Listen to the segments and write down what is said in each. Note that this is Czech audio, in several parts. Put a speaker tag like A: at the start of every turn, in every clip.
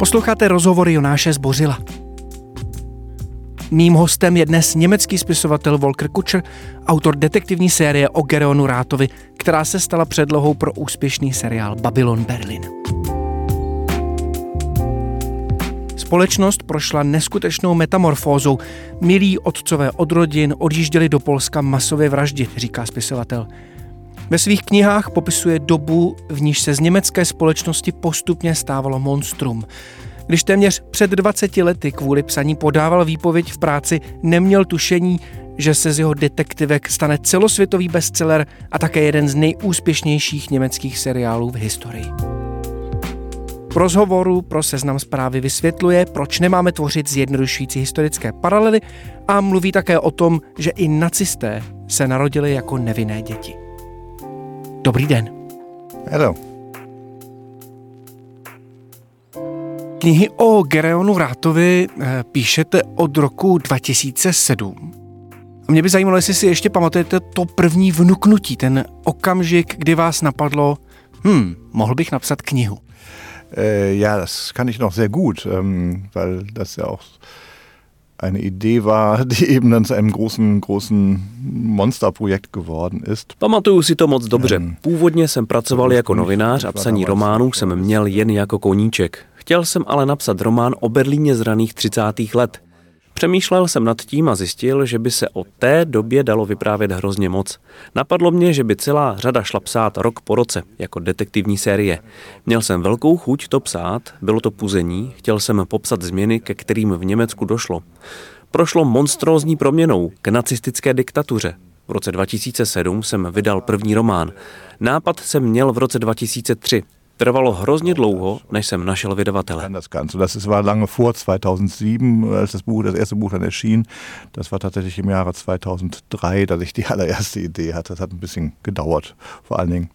A: Posloucháte rozhovory Jonáše Zbořila. Mým hostem je dnes německý spisovatel Volker Kutscher, autor detektivní série o Gereonu Rátovi, která se stala předlohou pro úspěšný seriál Babylon Berlin. Společnost prošla neskutečnou metamorfózou. Milí otcové od rodin odjížděli do Polska masově vraždit, říká spisovatel. Ve svých knihách popisuje dobu, v níž se z německé společnosti postupně stávalo monstrum. Když téměř před 20 lety kvůli psaní podával výpověď v práci, neměl tušení, že se z jeho detektivek stane celosvětový bestseller a také jeden z nejúspěšnějších německých seriálů v historii. V rozhovoru pro seznam zprávy vysvětluje, proč nemáme tvořit zjednodušující historické paralely a mluví také o tom, že i nacisté se narodili jako nevinné děti. Dobrý den.
B: Hello.
A: Knihy o Gereonu Rátovi eh, píšete od roku 2007. A mě by zajímalo, jestli si ještě pamatujete to první vnuknutí, ten okamžik, kdy vás napadlo, hm, mohl bych napsat knihu.
B: Äh, ja, das kann ich noch sehr gut, ähm, weil das ja auch eine Idee war, die eben dann zu einem großen, großen Monsterprojekt geworden ist.
C: Pamatuju si to moc dobře. Původně jsem pracoval jako novinář a psaní románů jsem měl jen jako koníček. Chtěl jsem ale napsat román o Berlíně z raných 30. let. Přemýšlel jsem nad tím a zjistil, že by se o té době dalo vyprávět hrozně moc. Napadlo mě, že by celá řada šla psát rok po roce, jako detektivní série. Měl jsem velkou chuť to psát, bylo to puzení, chtěl jsem popsat změny, ke kterým v Německu došlo. Prošlo monstrózní proměnou k nacistické diktatuře. V roce 2007 jsem vydal první román. Nápad jsem měl v roce 2003. Trvalo hrozně dlouho, než jsem našel vydavatele.
B: Das Ganze. Das war lange vor 2007, als das Buch, das erste Buch dann erschien. Das war tatsächlich im Jahre 2003, dass ich die allererste Idee hatte. Das hat ein bisschen gedauert, vor allen Dingen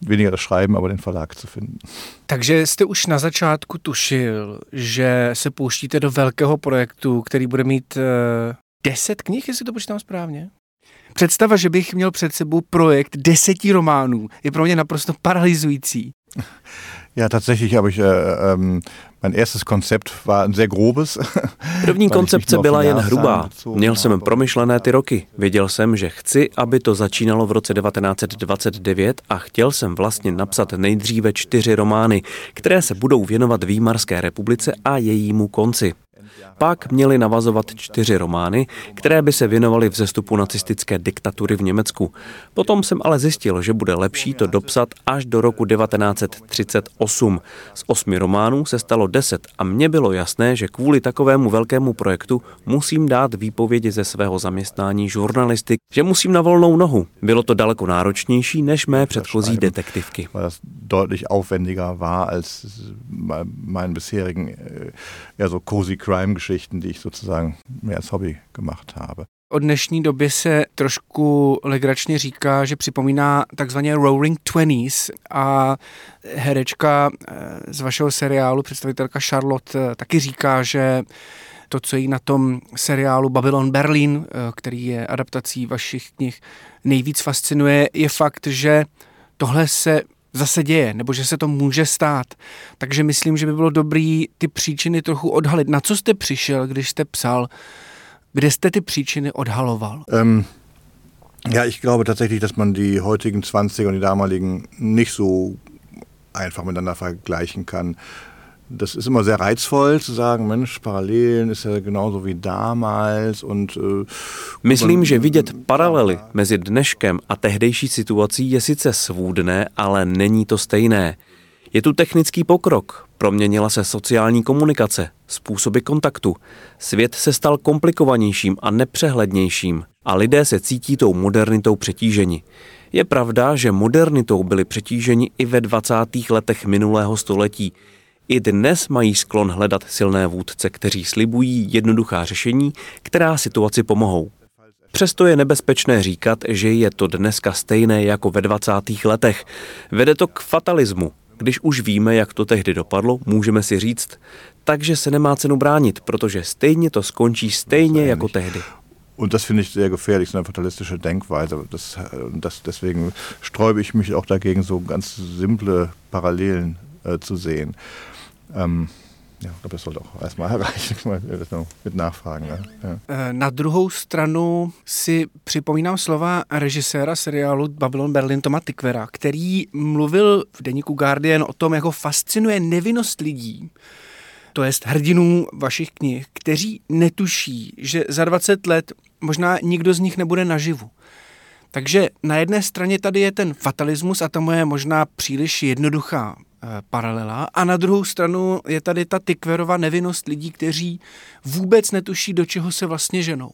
B: weniger das Schreiben, aber den Verlag zu finden.
A: Takže jste už na začátku tušil, že se pouštíte do velkého projektu, který bude mít uh, deset knih, jestli to počítám správně? Představa, že bych měl před sebou projekt deseti románů, je pro mě naprosto paralyzující.
B: Ja, tatsächlich habe ich, äh, ähm, mein erstes Konzept war ein sehr grobes.
C: První koncepce byla jen hrubá. Měl jsem promyšlené ty roky. Věděl jsem, že chci, aby to začínalo v roce 1929 a chtěl jsem vlastně napsat nejdříve čtyři romány, které se budou věnovat Výmarské republice a jejímu konci. Pak měly navazovat čtyři romány, které by se věnovaly vzestupu nacistické diktatury v Německu. Potom jsem ale zjistil, že bude lepší to dopsat až do roku 1938. Z osmi románů se stalo deset a mně bylo jasné, že kvůli takovému velkému projektu musím dát výpovědi ze svého zaměstnání žurnalisty, že musím na volnou nohu. Bylo to daleko náročnější než mé předchozí detektivky.
B: deutlich aufwendiger war als meinen bisherigen ja, so cozy crime Geschichten, die ich sozusagen mehr als Hobby gemacht habe.
A: O dnešní době se trošku legračně říká, že připomíná takzvaně Roaring Twenties a herečka eh, z vašeho seriálu, představitelka Charlotte, eh, taky říká, že to, co jí na tom seriálu Babylon Berlin, eh, který je adaptací vašich knih, nejvíc fascinuje, je fakt, že tohle se zase děje, nebo že se to může stát. Takže myslím, že by bylo dobrý ty příčiny trochu odhalit. Na co jste přišel, když jste psal? Kde jste ty příčiny odhaloval?
B: Um. Ja, ich glaube tatsächlich, dass man die heutigen 20er und die damaligen nicht so einfach miteinander vergleichen kann. das ist immer sehr reizvoll zu sagen, Mensch, Parallelen ist ja genauso wie damals und uh,
C: Myslím, že vidět paralely mezi dneškem a tehdejší situací je sice svůdné, ale není to stejné. Je tu technický pokrok, Proměnila se sociální komunikace, způsoby kontaktu. Svět se stal komplikovanějším a nepřehlednějším a lidé se cítí tou modernitou přetíženi. Je pravda, že modernitou byli přetíženi i ve 20. letech minulého století. I dnes mají sklon hledat silné vůdce, kteří slibují jednoduchá řešení, která situaci pomohou. Přesto je nebezpečné říkat, že je to dneska stejné jako ve 20. letech. Vede to k fatalismu. Když už víme, jak to tehdy dopadlo, můžeme si říct, takže se nemá cenu bránit, protože stejně to skončí stejně jako tehdy.
B: Und das finde ich sehr gefährlich, so eine fatalistische Denkweise. Das, das, deswegen sträube ich mich auch dagegen, so ganz simple Parallelen äh, zu sehen. Ähm, ja, ich glaube, das sollte auch erstmal erreichen, mit Nachfragen. Ne? Ja.
A: Äh, na druhou stranu si připomínám slova režiséra seriálu Babylon Berlin Toma Tikvera, který mluvil v deníku Guardian o tom, jak ho fascinuje nevinnost lidí, to jest hrdinů vašich knih, kteří netuší, že za 20 let možná nikdo z nich nebude naživu. Takže na jedné straně tady je ten fatalismus a ta moje možná příliš jednoduchá paralela a na druhou stranu je tady ta tykverová nevinnost lidí, kteří vůbec netuší, do čeho se vlastně ženou.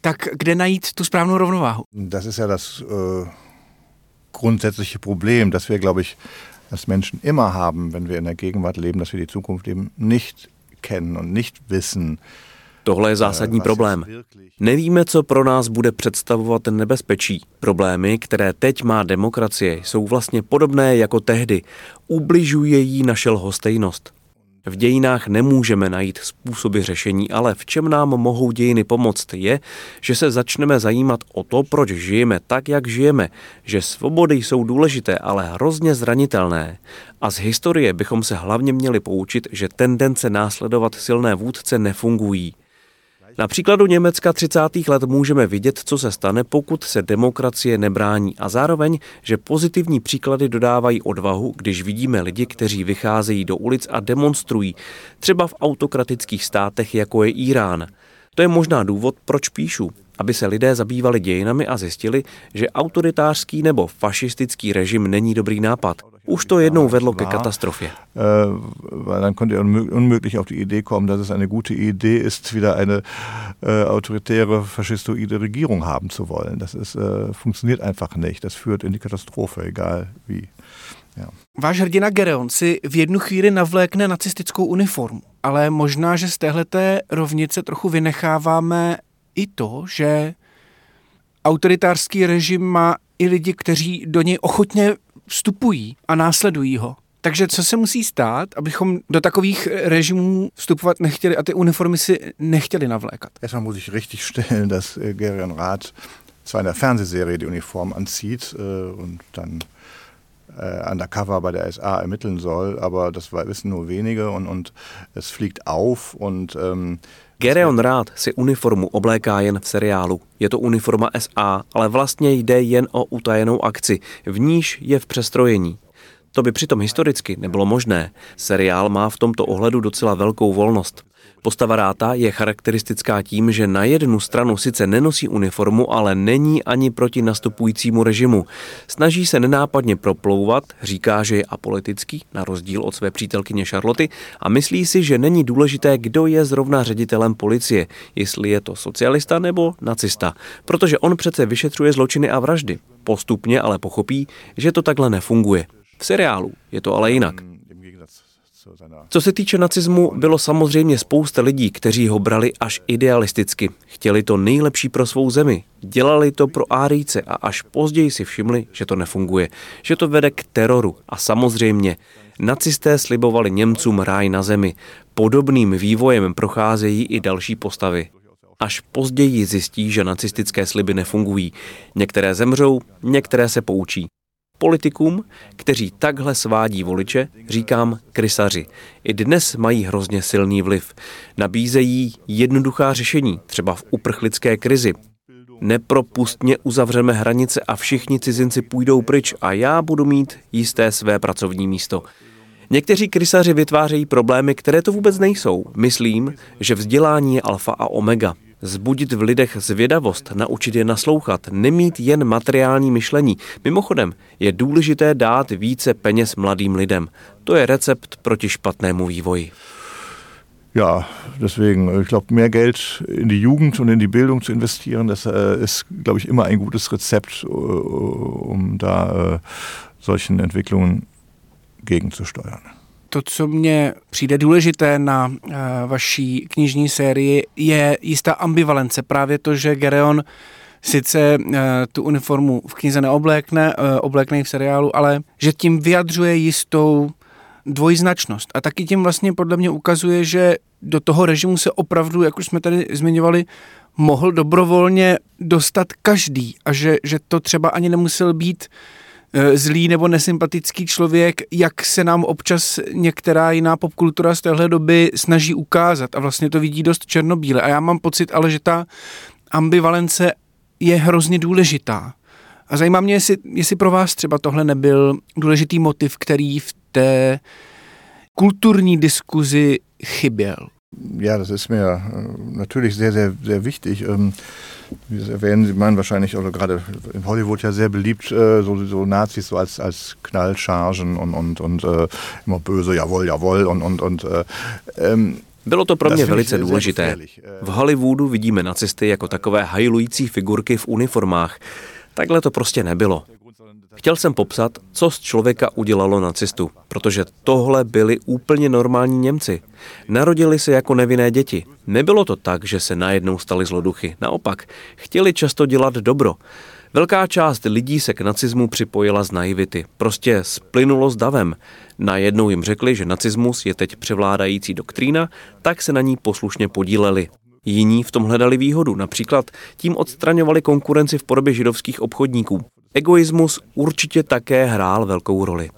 A: Tak kde najít tu správnou rovnováhu?
B: Das ist ja das uh, grundsätzliche Problem, dass wir, glaube ich, als Menschen immer haben, wenn wir in der Gegenwart leben, dass wir die Zukunft eben nicht kennen und nicht wissen.
C: Tohle je zásadní problém. Nevíme, co pro nás bude představovat nebezpečí. Problémy, které teď má demokracie, jsou vlastně podobné jako tehdy. Ubližuje jí naše lhostejnost. V dějinách nemůžeme najít způsoby řešení, ale v čem nám mohou dějiny pomoct je, že se začneme zajímat o to, proč žijeme tak, jak žijeme, že svobody jsou důležité, ale hrozně zranitelné. A z historie bychom se hlavně měli poučit, že tendence následovat silné vůdce nefungují. Na příkladu Německa 30. let můžeme vidět, co se stane, pokud se demokracie nebrání a zároveň, že pozitivní příklady dodávají odvahu, když vidíme lidi, kteří vycházejí do ulic a demonstrují, třeba v autokratických státech, jako je Irán. To je možná důvod, proč píšu, aby se lidé zabývali dějinami a zjistili, že autoritářský nebo fašistický režim není dobrý nápad. Už to jednou vedlo ke katastrofě.
B: Weil dann konnte er unmöglich auf die Idee kommen, dass es eine gute Idee ist, wieder eine äh, autoritäre, faschistoide Regierung haben zu wollen. Das ist, äh, funktioniert einfach nicht. Das führt in die Katastrophe, egal wie.
A: Ja. Váš hrdina Gereon si v jednu chvíli navlékne nacistickou uniformu, ale možná, že z téhleté rovnice trochu vynecháváme i to, že autoritářský režim má i lidi, kteří do něj ochotně vstupují a následují ho. Takže co se musí stát, abychom do takových režimů vstupovat nechtěli a ty uniformy si nechtěli navlékat?
B: Erstmal muss ich richtig stellen, dass äh, Gerion Rath zwar in der Fernsehserie die Uniform anzieht äh, und dann undercover bei der SA ermitteln soll, aber das wissen nur wenige und, und es fliegt auf und ähm,
C: Gereon Rád si uniformu obléká jen v seriálu. Je to uniforma SA, ale vlastně jde jen o utajenou akci, v níž je v přestrojení. To by přitom historicky nebylo možné. Seriál má v tomto ohledu docela velkou volnost. Postava Ráta je charakteristická tím, že na jednu stranu sice nenosí uniformu, ale není ani proti nastupujícímu režimu. Snaží se nenápadně proplouvat, říká, že je apolitický, na rozdíl od své přítelkyně Charloty, a myslí si, že není důležité, kdo je zrovna ředitelem policie, jestli je to socialista nebo nacista, protože on přece vyšetřuje zločiny a vraždy. Postupně ale pochopí, že to takhle nefunguje. V seriálu je to ale jinak. Co se týče nacismu, bylo samozřejmě spousta lidí, kteří ho brali až idealisticky. Chtěli to nejlepší pro svou zemi. Dělali to pro Árijce a až později si všimli, že to nefunguje, že to vede k teroru. A samozřejmě, nacisté slibovali Němcům ráj na zemi. Podobným vývojem procházejí i další postavy. Až později zjistí, že nacistické sliby nefungují. Některé zemřou, některé se poučí. Politikům, kteří takhle svádí voliče, říkám krysaři. I dnes mají hrozně silný vliv. Nabízejí jednoduchá řešení, třeba v uprchlické krizi. Nepropustně uzavřeme hranice a všichni cizinci půjdou pryč a já budu mít jisté své pracovní místo. Někteří krysaři vytvářejí problémy, které to vůbec nejsou. Myslím, že vzdělání je alfa a omega. Zbudit v lidech zvědavost, naučit je naslouchat, nemít jen materiální myšlení. Mimochodem, je důležité dát více peněz mladým lidem. To je recept proti špatnému vývoji.
B: Ja, deswegen, ich glaube, mehr Geld in die Jugend und in die Bildung zu investieren, das äh, ist, glaube ich, immer ein gutes Rezept, äh, um da äh, solchen Entwicklungen gegenzusteuern.
A: To, co mně přijde důležité na uh, vaší knižní sérii, je jistá ambivalence. Právě to, že Gereon sice uh, tu uniformu v knize neoblékne, uh, oblékne v seriálu, ale že tím vyjadřuje jistou dvojznačnost. A taky tím vlastně podle mě ukazuje, že do toho režimu se opravdu, jak už jsme tady zmiňovali, mohl dobrovolně dostat každý a že, že to třeba ani nemusel být zlý nebo nesympatický člověk, jak se nám občas některá jiná popkultura z téhle doby snaží ukázat a vlastně to vidí dost černobíle. A já mám pocit ale, že ta ambivalence je hrozně důležitá. A zajímá mě, jestli, jestli pro vás třeba tohle nebyl důležitý motiv, který v té kulturní diskuzi chyběl.
B: Ja, das ist mir natürlich sehr, sehr, sehr wichtig. Ähm, das erwähnen Sie meinen wahrscheinlich, oder gerade in Hollywood ja sehr beliebt, äh, so, so Nazis so als, als Knallchargen und, und, und äh, immer böse, jawohl, jawohl und, und, und ähm,
C: Bylo to pro mě velice důležité. V Hollywoodu vidíme nacisty jako takové hajlující figurky v uniformách. Takhle to prostě nebylo. Chtěl jsem popsat, co z člověka udělalo nacistu, protože tohle byli úplně normální Němci. Narodili se jako nevinné děti. Nebylo to tak, že se najednou stali zloduchy. Naopak, chtěli často dělat dobro. Velká část lidí se k nacismu připojila z naivity. Prostě splynulo s davem. Najednou jim řekli, že nacismus je teď převládající doktrína, tak se na ní poslušně podíleli. Jiní v tom hledali výhodu, například tím odstraňovali konkurenci v podobě židovských obchodníků. Egoismus určitě také hrál velkou roli.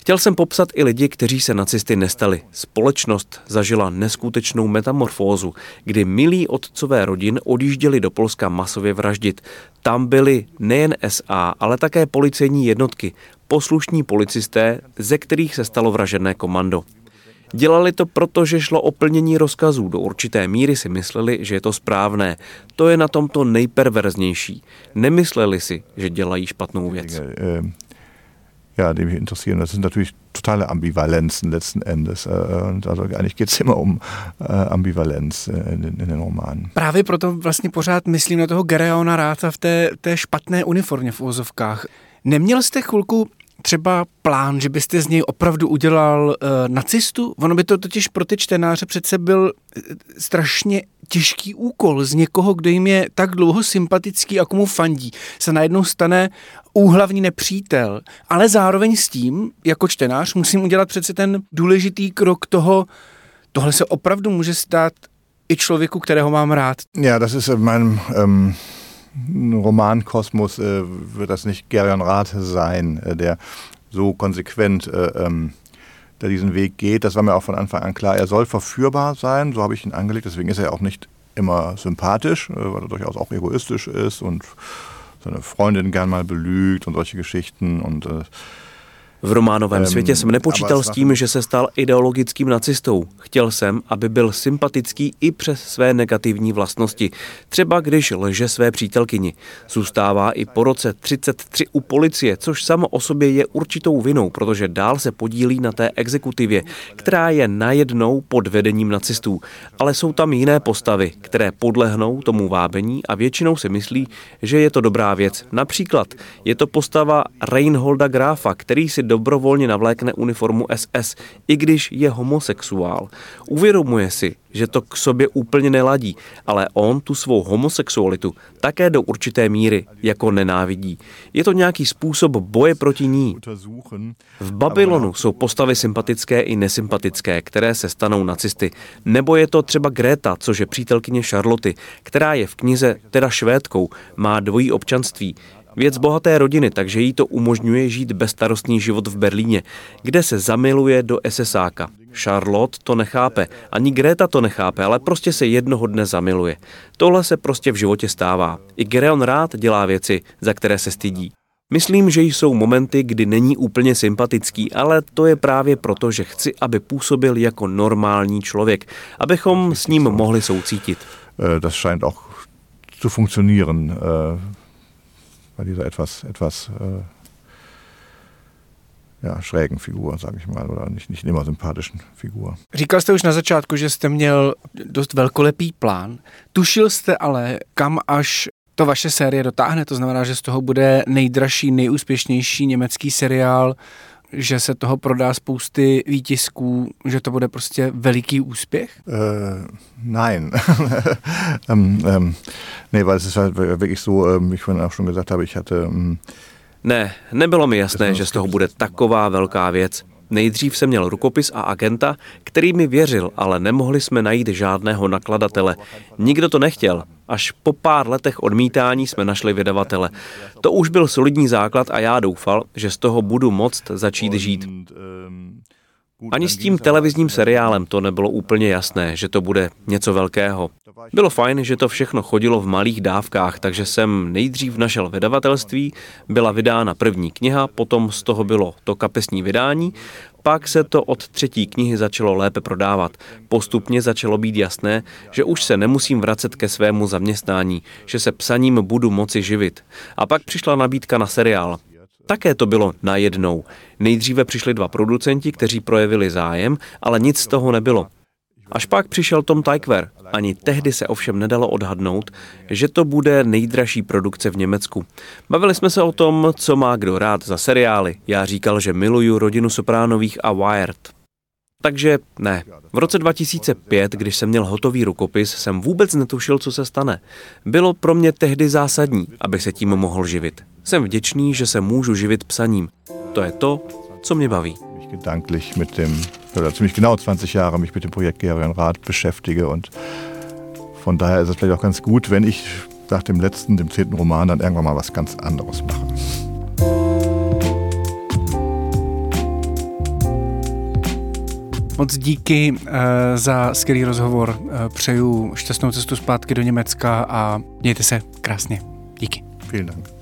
C: Chtěl jsem popsat i lidi, kteří se nacisty nestali. Společnost zažila neskutečnou metamorfózu, kdy milí otcové rodin odjížděli do Polska masově vraždit. Tam byly nejen SA, ale také policejní jednotky, poslušní policisté, ze kterých se stalo vražené komando. Dělali to proto, že šlo o plnění rozkazů. Do určité míry si mysleli, že je to správné. To je na tomto nejperverznější. Nemysleli si, že dělají špatnou věc.
B: Ja, die mich interessieren. Das sind natürlich totale Ambivalenzen letzten Endes. Äh, und also eigentlich geht es immer um äh, Ambivalenz in, in den Romanen.
A: Právě proto vlastně pořád myslím na toho Gereona Ráta v té, té špatné uniformě v úzovkách. Neměl jste chvilku třeba plán, že byste z něj opravdu udělal uh, nacistu? Ono by to totiž pro ty čtenáře přece byl uh, strašně těžký úkol z někoho, kdo jim je tak dlouho sympatický a komu fandí, se najednou stane úhlavní nepřítel. Ale zároveň s tím, jako čtenář, musím udělat přece ten důležitý krok toho, tohle se opravdu může stát i člověku, kterého mám rád.
B: Ja, das ist in meinem ähm, Romankosmos äh, wird das nicht Gerion Rath sein, äh, der so konsequent äh, ähm, der diesen Weg geht. Das war mir auch von Anfang an klar. Er soll verführbar sein, so habe ich ihn angelegt. Deswegen ist er auch nicht immer sympathisch, äh, weil er durchaus auch egoistisch ist und seine Freundin gern mal belügt und solche Geschichten und äh,
C: V románovém světě jsem nepočítal s tím, že se stal ideologickým nacistou. Chtěl jsem, aby byl sympatický i přes své negativní vlastnosti. Třeba když lže své přítelkyni. Zůstává i po roce 33 u policie, což samo o sobě je určitou vinou, protože dál se podílí na té exekutivě, která je najednou pod vedením nacistů. Ale jsou tam jiné postavy, které podlehnou tomu vábení a většinou si myslí, že je to dobrá věc. Například je to postava Reinholda Grafa, který si dobrovolně navlékne uniformu SS, i když je homosexuál. Uvědomuje si, že to k sobě úplně neladí, ale on tu svou homosexualitu také do určité míry jako nenávidí. Je to nějaký způsob boje proti ní. V Babylonu jsou postavy sympatické i nesympatické, které se stanou nacisty. Nebo je to třeba Greta, což je přítelkyně Charloty, která je v knize teda švédkou, má dvojí občanství. Věc bohaté rodiny, takže jí to umožňuje žít bezstarostný život v Berlíně, kde se zamiluje do SSáka. Charlotte to nechápe, ani Greta to nechápe, ale prostě se jednoho dne zamiluje. Tohle se prostě v životě stává. I Gereon rád dělá věci, za které se stydí. Myslím, že jsou momenty, kdy není úplně sympatický, ale to je právě proto, že chci, aby působil jako normální člověk, abychom s ním mohli soucítit.
B: äh, das scheint auch zu funktionieren äh, bei dieser etwas, etwas äh, ja, schrägen Figur, sage ich mal, oder nicht, nicht immer sympathischen Figur.
A: Říkal jste už na začátku, že jste měl dost velkolepý plán. Tušil jste ale, kam až to vaše série dotáhne, to znamená, že z toho bude nejdražší, nejúspěšnější německý seriál, že se toho prodá spousty výtisků, že to bude prostě veliký úspěch? Uh,
B: nein. um, um, nee, weil es ist halt wirklich so, um, wie ich vorhin auch schon gesagt habe, ich hatte um,
C: ne, nebylo mi jasné, že z toho bude taková velká věc. Nejdřív jsem měl rukopis a agenta, který mi věřil, ale nemohli jsme najít žádného nakladatele. Nikdo to nechtěl. Až po pár letech odmítání jsme našli vydavatele. To už byl solidní základ a já doufal, že z toho budu moct začít žít. Ani s tím televizním seriálem to nebylo úplně jasné, že to bude něco velkého. Bylo fajn, že to všechno chodilo v malých dávkách, takže jsem nejdřív našel vydavatelství, byla vydána první kniha, potom z toho bylo to kapesní vydání, pak se to od třetí knihy začalo lépe prodávat. Postupně začalo být jasné, že už se nemusím vracet ke svému zaměstnání, že se psaním budu moci živit. A pak přišla nabídka na seriál. Také to bylo najednou. Nejdříve přišli dva producenti, kteří projevili zájem, ale nic z toho nebylo. Až pak přišel Tom Tykwer. Ani tehdy se ovšem nedalo odhadnout, že to bude nejdražší produkce v Německu. Bavili jsme se o tom, co má kdo rád za seriály. Já říkal, že miluju rodinu Sopránových a Wired. Takže ne. V roce 2005, když jsem měl hotový rukopis, jsem vůbec netušil, co se stane. Bylo pro mě tehdy zásadní, aby se tím mohl živit. Jsem vděčný, že se můžu živit psaním. To je to, co mě baví.
B: Gedanklich mit dem, oder ziemlich genau 20 Jahre mich mit dem Projekt Gerienrat beschäftige und von daher ist es vielleicht auch ganz gut, wenn ich nach dem letzten, dem zehnten Roman dann irgendwann mal was ganz anderes mache.
A: Moc díky uh, za skvělý rozhovor. Uh, přeju šťastnou cestu zpátky do Německa a mějte se krásně. Díky.
B: Vielen Dank.